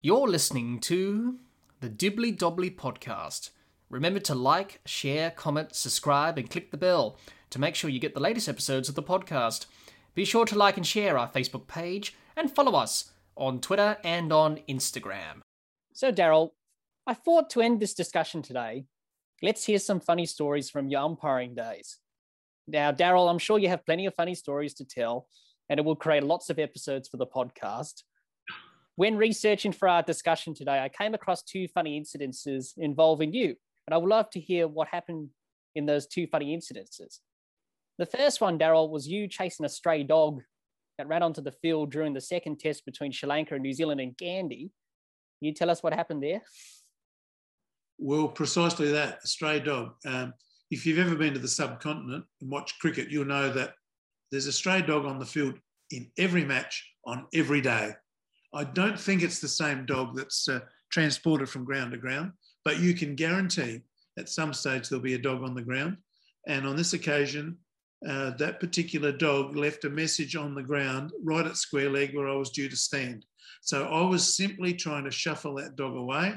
You're listening to the Dibbly Dobbly podcast. Remember to like, share, comment, subscribe, and click the bell to make sure you get the latest episodes of the podcast. Be sure to like and share our Facebook page and follow us on Twitter and on Instagram. So, Daryl, I thought to end this discussion today, let's hear some funny stories from your umpiring days. Now, Daryl, I'm sure you have plenty of funny stories to tell, and it will create lots of episodes for the podcast. When researching for our discussion today, I came across two funny incidences involving you, and I would love to hear what happened in those two funny incidences. The first one, Daryl, was you chasing a stray dog that ran onto the field during the second test between Sri Lanka and New Zealand and Kandy. Can you tell us what happened there? Well, precisely that, a stray dog. Um, if you've ever been to the subcontinent and watched cricket, you'll know that there's a stray dog on the field in every match on every day. I don't think it's the same dog that's uh, transported from ground to ground, but you can guarantee at some stage there'll be a dog on the ground. And on this occasion, uh, that particular dog left a message on the ground right at square leg where I was due to stand. So I was simply trying to shuffle that dog away,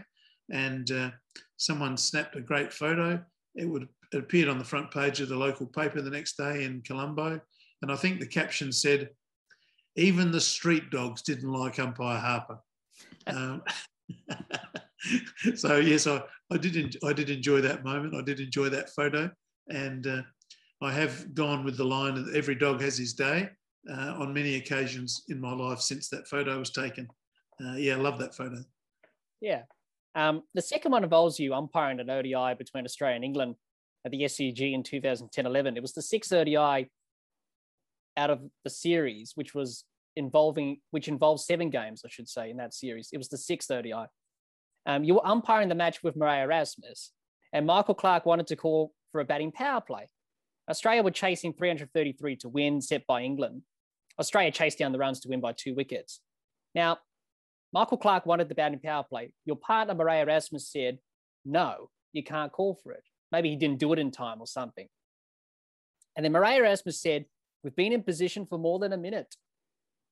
and uh, someone snapped a great photo. It would it appeared on the front page of the local paper the next day in Colombo, and I think the caption said, even the street dogs didn't like umpire Harper. Um, so yes, I, I did I did enjoy that moment. I did enjoy that photo, and uh, I have gone with the line that every dog has his day uh, on many occasions in my life since that photo was taken. Uh, yeah, I love that photo. Yeah. Um, the second one involves you umpiring an ODI between Australia and England at the SCG in 2010-11. It was the sixth ODI out of the series, which was involving which involves seven games, I should say, in that series. It was the sixth ODI. Um, you were umpiring the match with Marais Erasmus, and Michael Clarke wanted to call for a batting power play. Australia were chasing 333 to win, set by England. Australia chased down the runs to win by two wickets. Now, Michael Clarke wanted the batting power play. Your partner, Marais Erasmus, said, no, you can't call for it. Maybe he didn't do it in time or something. And then Marais Erasmus said, We've been in position for more than a minute.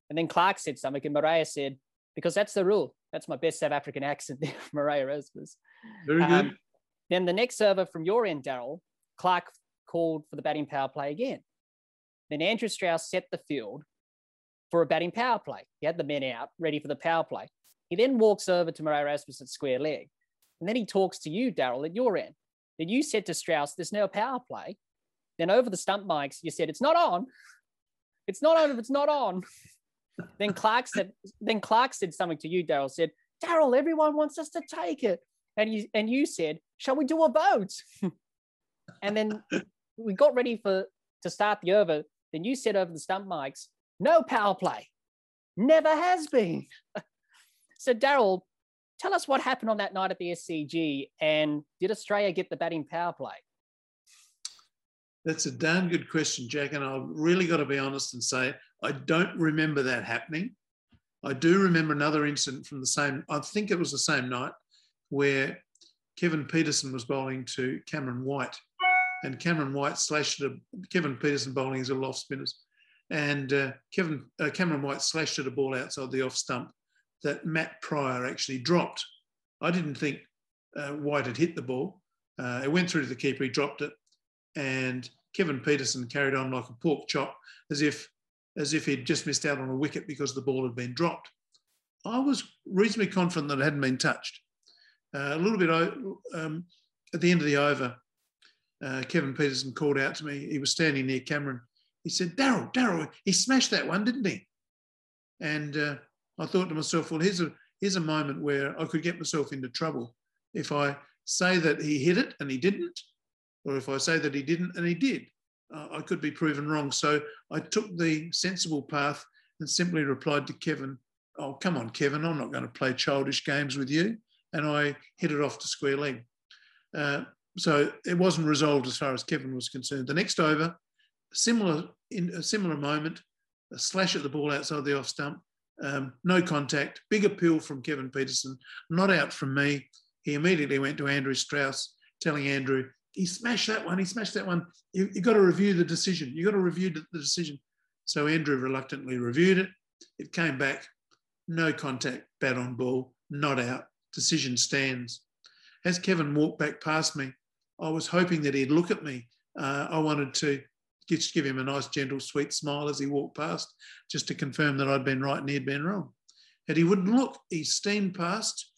And then Clarke said something, and Marais said, because that's the rule. That's my best South African accent there, Marais Erasmus. Very good. Um, then the next server from your end, Daryl, Clarke called for the batting power play again. Then Andrew Strauss set the field for a batting power play. He had the men out, ready for the power play. He then walks over to Marais Erasmus at square leg. And then he talks to you, Daryl, at your end. Then you said to Strauss, there's no power play. Then over the stump mics, you said, it's not on. It's not on if it's not on. then Clarke said, then Clarke said something to you, Daryl, said, Daryl, everyone wants us to take it. And you and you said, shall we do a vote? and then we got ready for to start the over. Then you said over the stump mics, no power play. Never has been. so Daryl, tell us what happened on that night at the SCG and did Australia get the batting power play? That's a darn good question, Jack. And I've really got to be honest and say, I don't remember that happening. I do remember another incident from the same, I think it was the same night, where Kevin Pietersen was bowling to Cameron White. And Cameron White slashed it. Kevin Pietersen bowling is a off spinners. And uh, Kevin uh, Cameron White slashed at a ball outside the off stump that Matt Prior actually dropped. I didn't think uh, White had hit the ball. Uh, it went through to the keeper, he dropped it and Kevin Pietersen carried on like a pork chop as if as if he'd just missed out on a wicket because the ball had been dropped. I was reasonably confident that it hadn't been touched. Uh, a little bit um, at the end of the over, uh, Kevin Pietersen called out to me. He was standing near Cameron. He said, Daryl, Daryl, he smashed that one, didn't he? And uh, I thought to myself, well, here's a, here's a moment where I could get myself into trouble. If I say that he hit it and he didn't, or if I say that he didn't and he did, uh, I could be proven wrong. So I took the sensible path and simply replied to Kevin, Oh, come on, Kevin, I'm not going to play childish games with you. And I hit it off to square leg. Uh, so it wasn't resolved as far as Kevin was concerned. The next over, similar in a similar moment, a slash at the ball outside the off stump, um, no contact, big appeal from Kevin Pietersen, not out from me. He immediately went to Andrew Strauss, telling Andrew, he smashed that one. He smashed that one. You, have got to review the decision. You've got to review the decision. So Andrew reluctantly reviewed it. It came back, no contact, bat on ball. not out. Decision stands. As Kevin walked back past me, I was hoping that he'd look at me. Uh, I wanted to just give him a nice, gentle, sweet smile as he walked past, just to confirm that I'd been right and he'd been wrong. And he wouldn't look. He steamed past,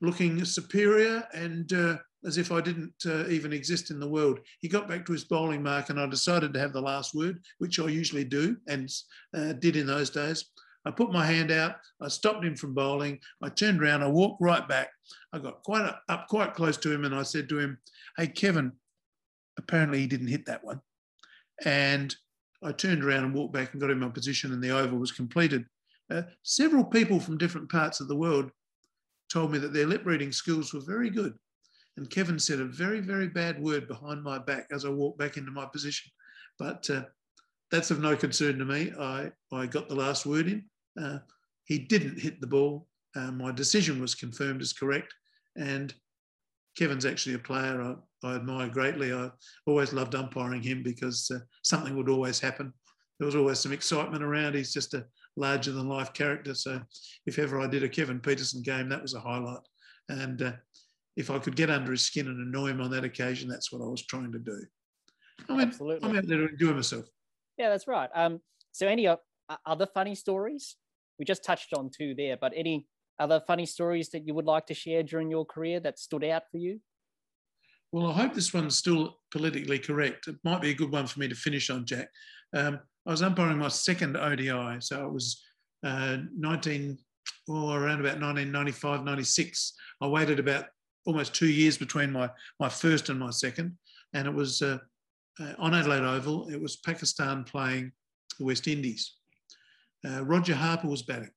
looking superior and uh, as if I didn't uh, even exist in the world. He got back to his bowling mark, and I decided to have the last word, which I usually do and uh, did in those days. I put my hand out, I stopped him from bowling, I turned around, I walked right back. I got quite up quite close to him, and I said to him, Hey, Kevin, apparently he didn't hit that one. And I turned around and walked back and got in my position, and the over was completed. Uh, several people from different parts of the world told me that their lip reading skills were very good. And Kevin said a very, very bad word behind my back as I walked back into my position. But uh, that's of no concern to me. I, I got the last word in. Uh, he didn't hit the ball. Uh, my decision was confirmed as correct. And Kevin's actually a player I, I admire greatly. I always loved umpiring him because uh, something would always happen. There was always some excitement around. He's just a larger than life character. So if ever I did a Kevin Pietersen game, that was a highlight. And uh, if I could get under his skin and annoy him on that occasion, that's what I was trying to do. I mean, Absolutely. I'm out there to enjoy myself. Yeah, that's right. Um, so any uh, other funny stories? We just touched on two there, but any other funny stories that you would like to share during your career that stood out for you? Well, I hope this one's still politically correct. It might be a good one for me to finish on, Jack. Um, I was umpiring my second ODI, so it was uh, 19, well, around about 1995, 96. I waited about almost two years between my, my first and my second. And it was uh, uh, on Adelaide Oval, it was Pakistan playing the West Indies. Uh, Roger Harper was batting.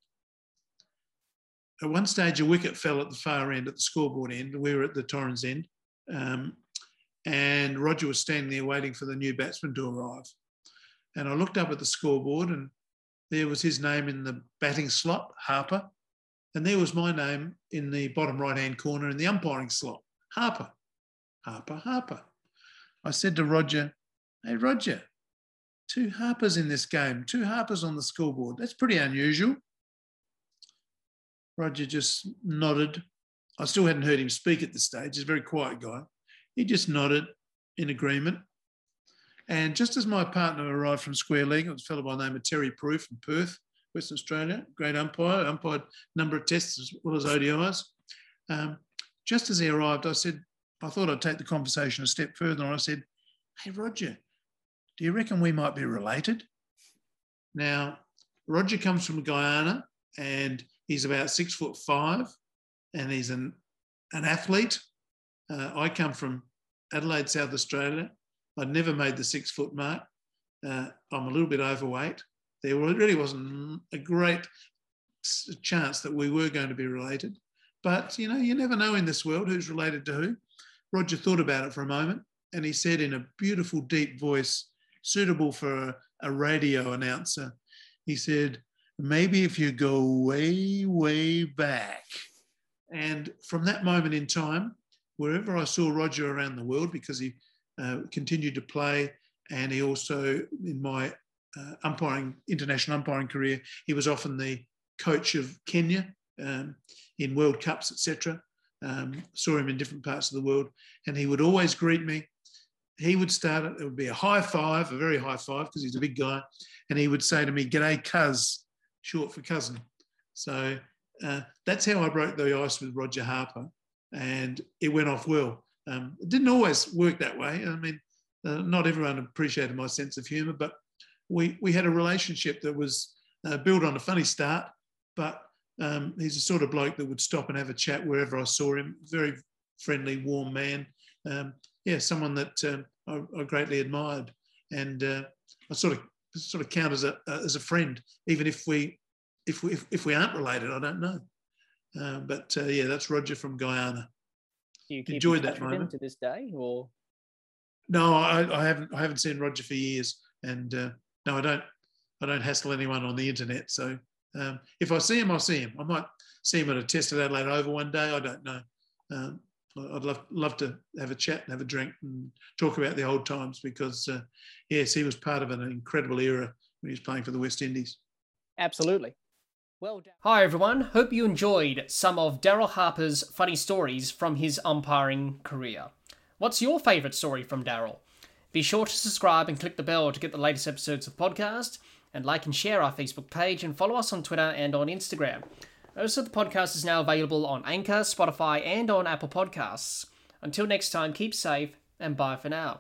At one stage, a wicket fell at the far end, at the scoreboard end. We were at the Torrens end. Um, and Roger was standing there waiting for the new batsman to arrive. And I looked up at the scoreboard, and there was his name in the batting slot, Harper. And there was my name in the bottom right hand corner in the umpiring slot Harper, Harper, Harper. I said to Roger, Hey, Roger, two Harpers in this game, two Harpers on the scoreboard. That's pretty unusual. Roger just nodded. I still hadn't heard him speak at this stage. He's a very quiet guy. He just nodded in agreement. And just as my partner arrived from Square Leg, it was a fellow by the name of Terry Prue from Perth, Western Australia, great umpire, umpired a number of tests as well as ODIs. Um, just as he arrived, I said, I thought I'd take the conversation a step further. And I said, Hey, Roger, do you reckon we might be related? Now, Roger comes from Guyana and he's about six foot five and he's an, an athlete. Uh, I come from Adelaide, South Australia. I'd never made the six foot mark. Uh, I'm a little bit overweight there really wasn't a great chance that we were going to be related. But you know, you never know in this world who's related to who. Roger thought about it for a moment and he said in a beautiful, deep voice, suitable for a, radio announcer, he said, Maybe if you go way, way back. And from that moment in time, wherever I saw Roger around the world, because he uh, continued to play, and he also, in my uh, umpiring, international umpiring career, he was often the coach of Kenya um, in World Cups, etc. Um, saw him in different parts of the world, and he would always greet me. He would start it, it would be a high five, a very high five, because he's a big guy, and he would say to me, G'day, cuz, short for cousin. So uh, that's how I broke the ice with Roger Harper, and it went off well. Um, it didn't always work that way. I mean, uh, not everyone appreciated my sense of humour, but we, we had a relationship that was uh, built on a funny start, but um, he's a sort of bloke that would stop and have a chat wherever I saw him. Very friendly, warm man. Um, yeah, someone that um, I, I, greatly admired, and uh, I sort of sort of count as a uh, as a friend, even if we if we if, if we aren't related. I don't know, uh, but uh, yeah, that's Roger from Guyana. Do you enjoyed that moment to this day, or no? I, I haven't I haven't seen Roger for years, and uh, no, I don't. I don't hassle anyone on the internet. So um, if I see him, I'll see him. I might see him at a test at Adelaide Oval one day. I don't know. Um, I'd love love to have a chat and have a drink and talk about the old times because uh, yes, he was part of an incredible era when he was playing for the West Indies. Absolutely. Well done. Hi everyone, hope you enjoyed some of Daryl Harper's funny stories from his umpiring career. What's your favourite story from Daryl? Be sure to subscribe and click the bell to get the latest episodes of the podcast, and like and share our Facebook page and follow us on Twitter and on Instagram. Also, the podcast is now available on Anchor, Spotify, and on Apple Podcasts. Until next time, keep safe and bye for now.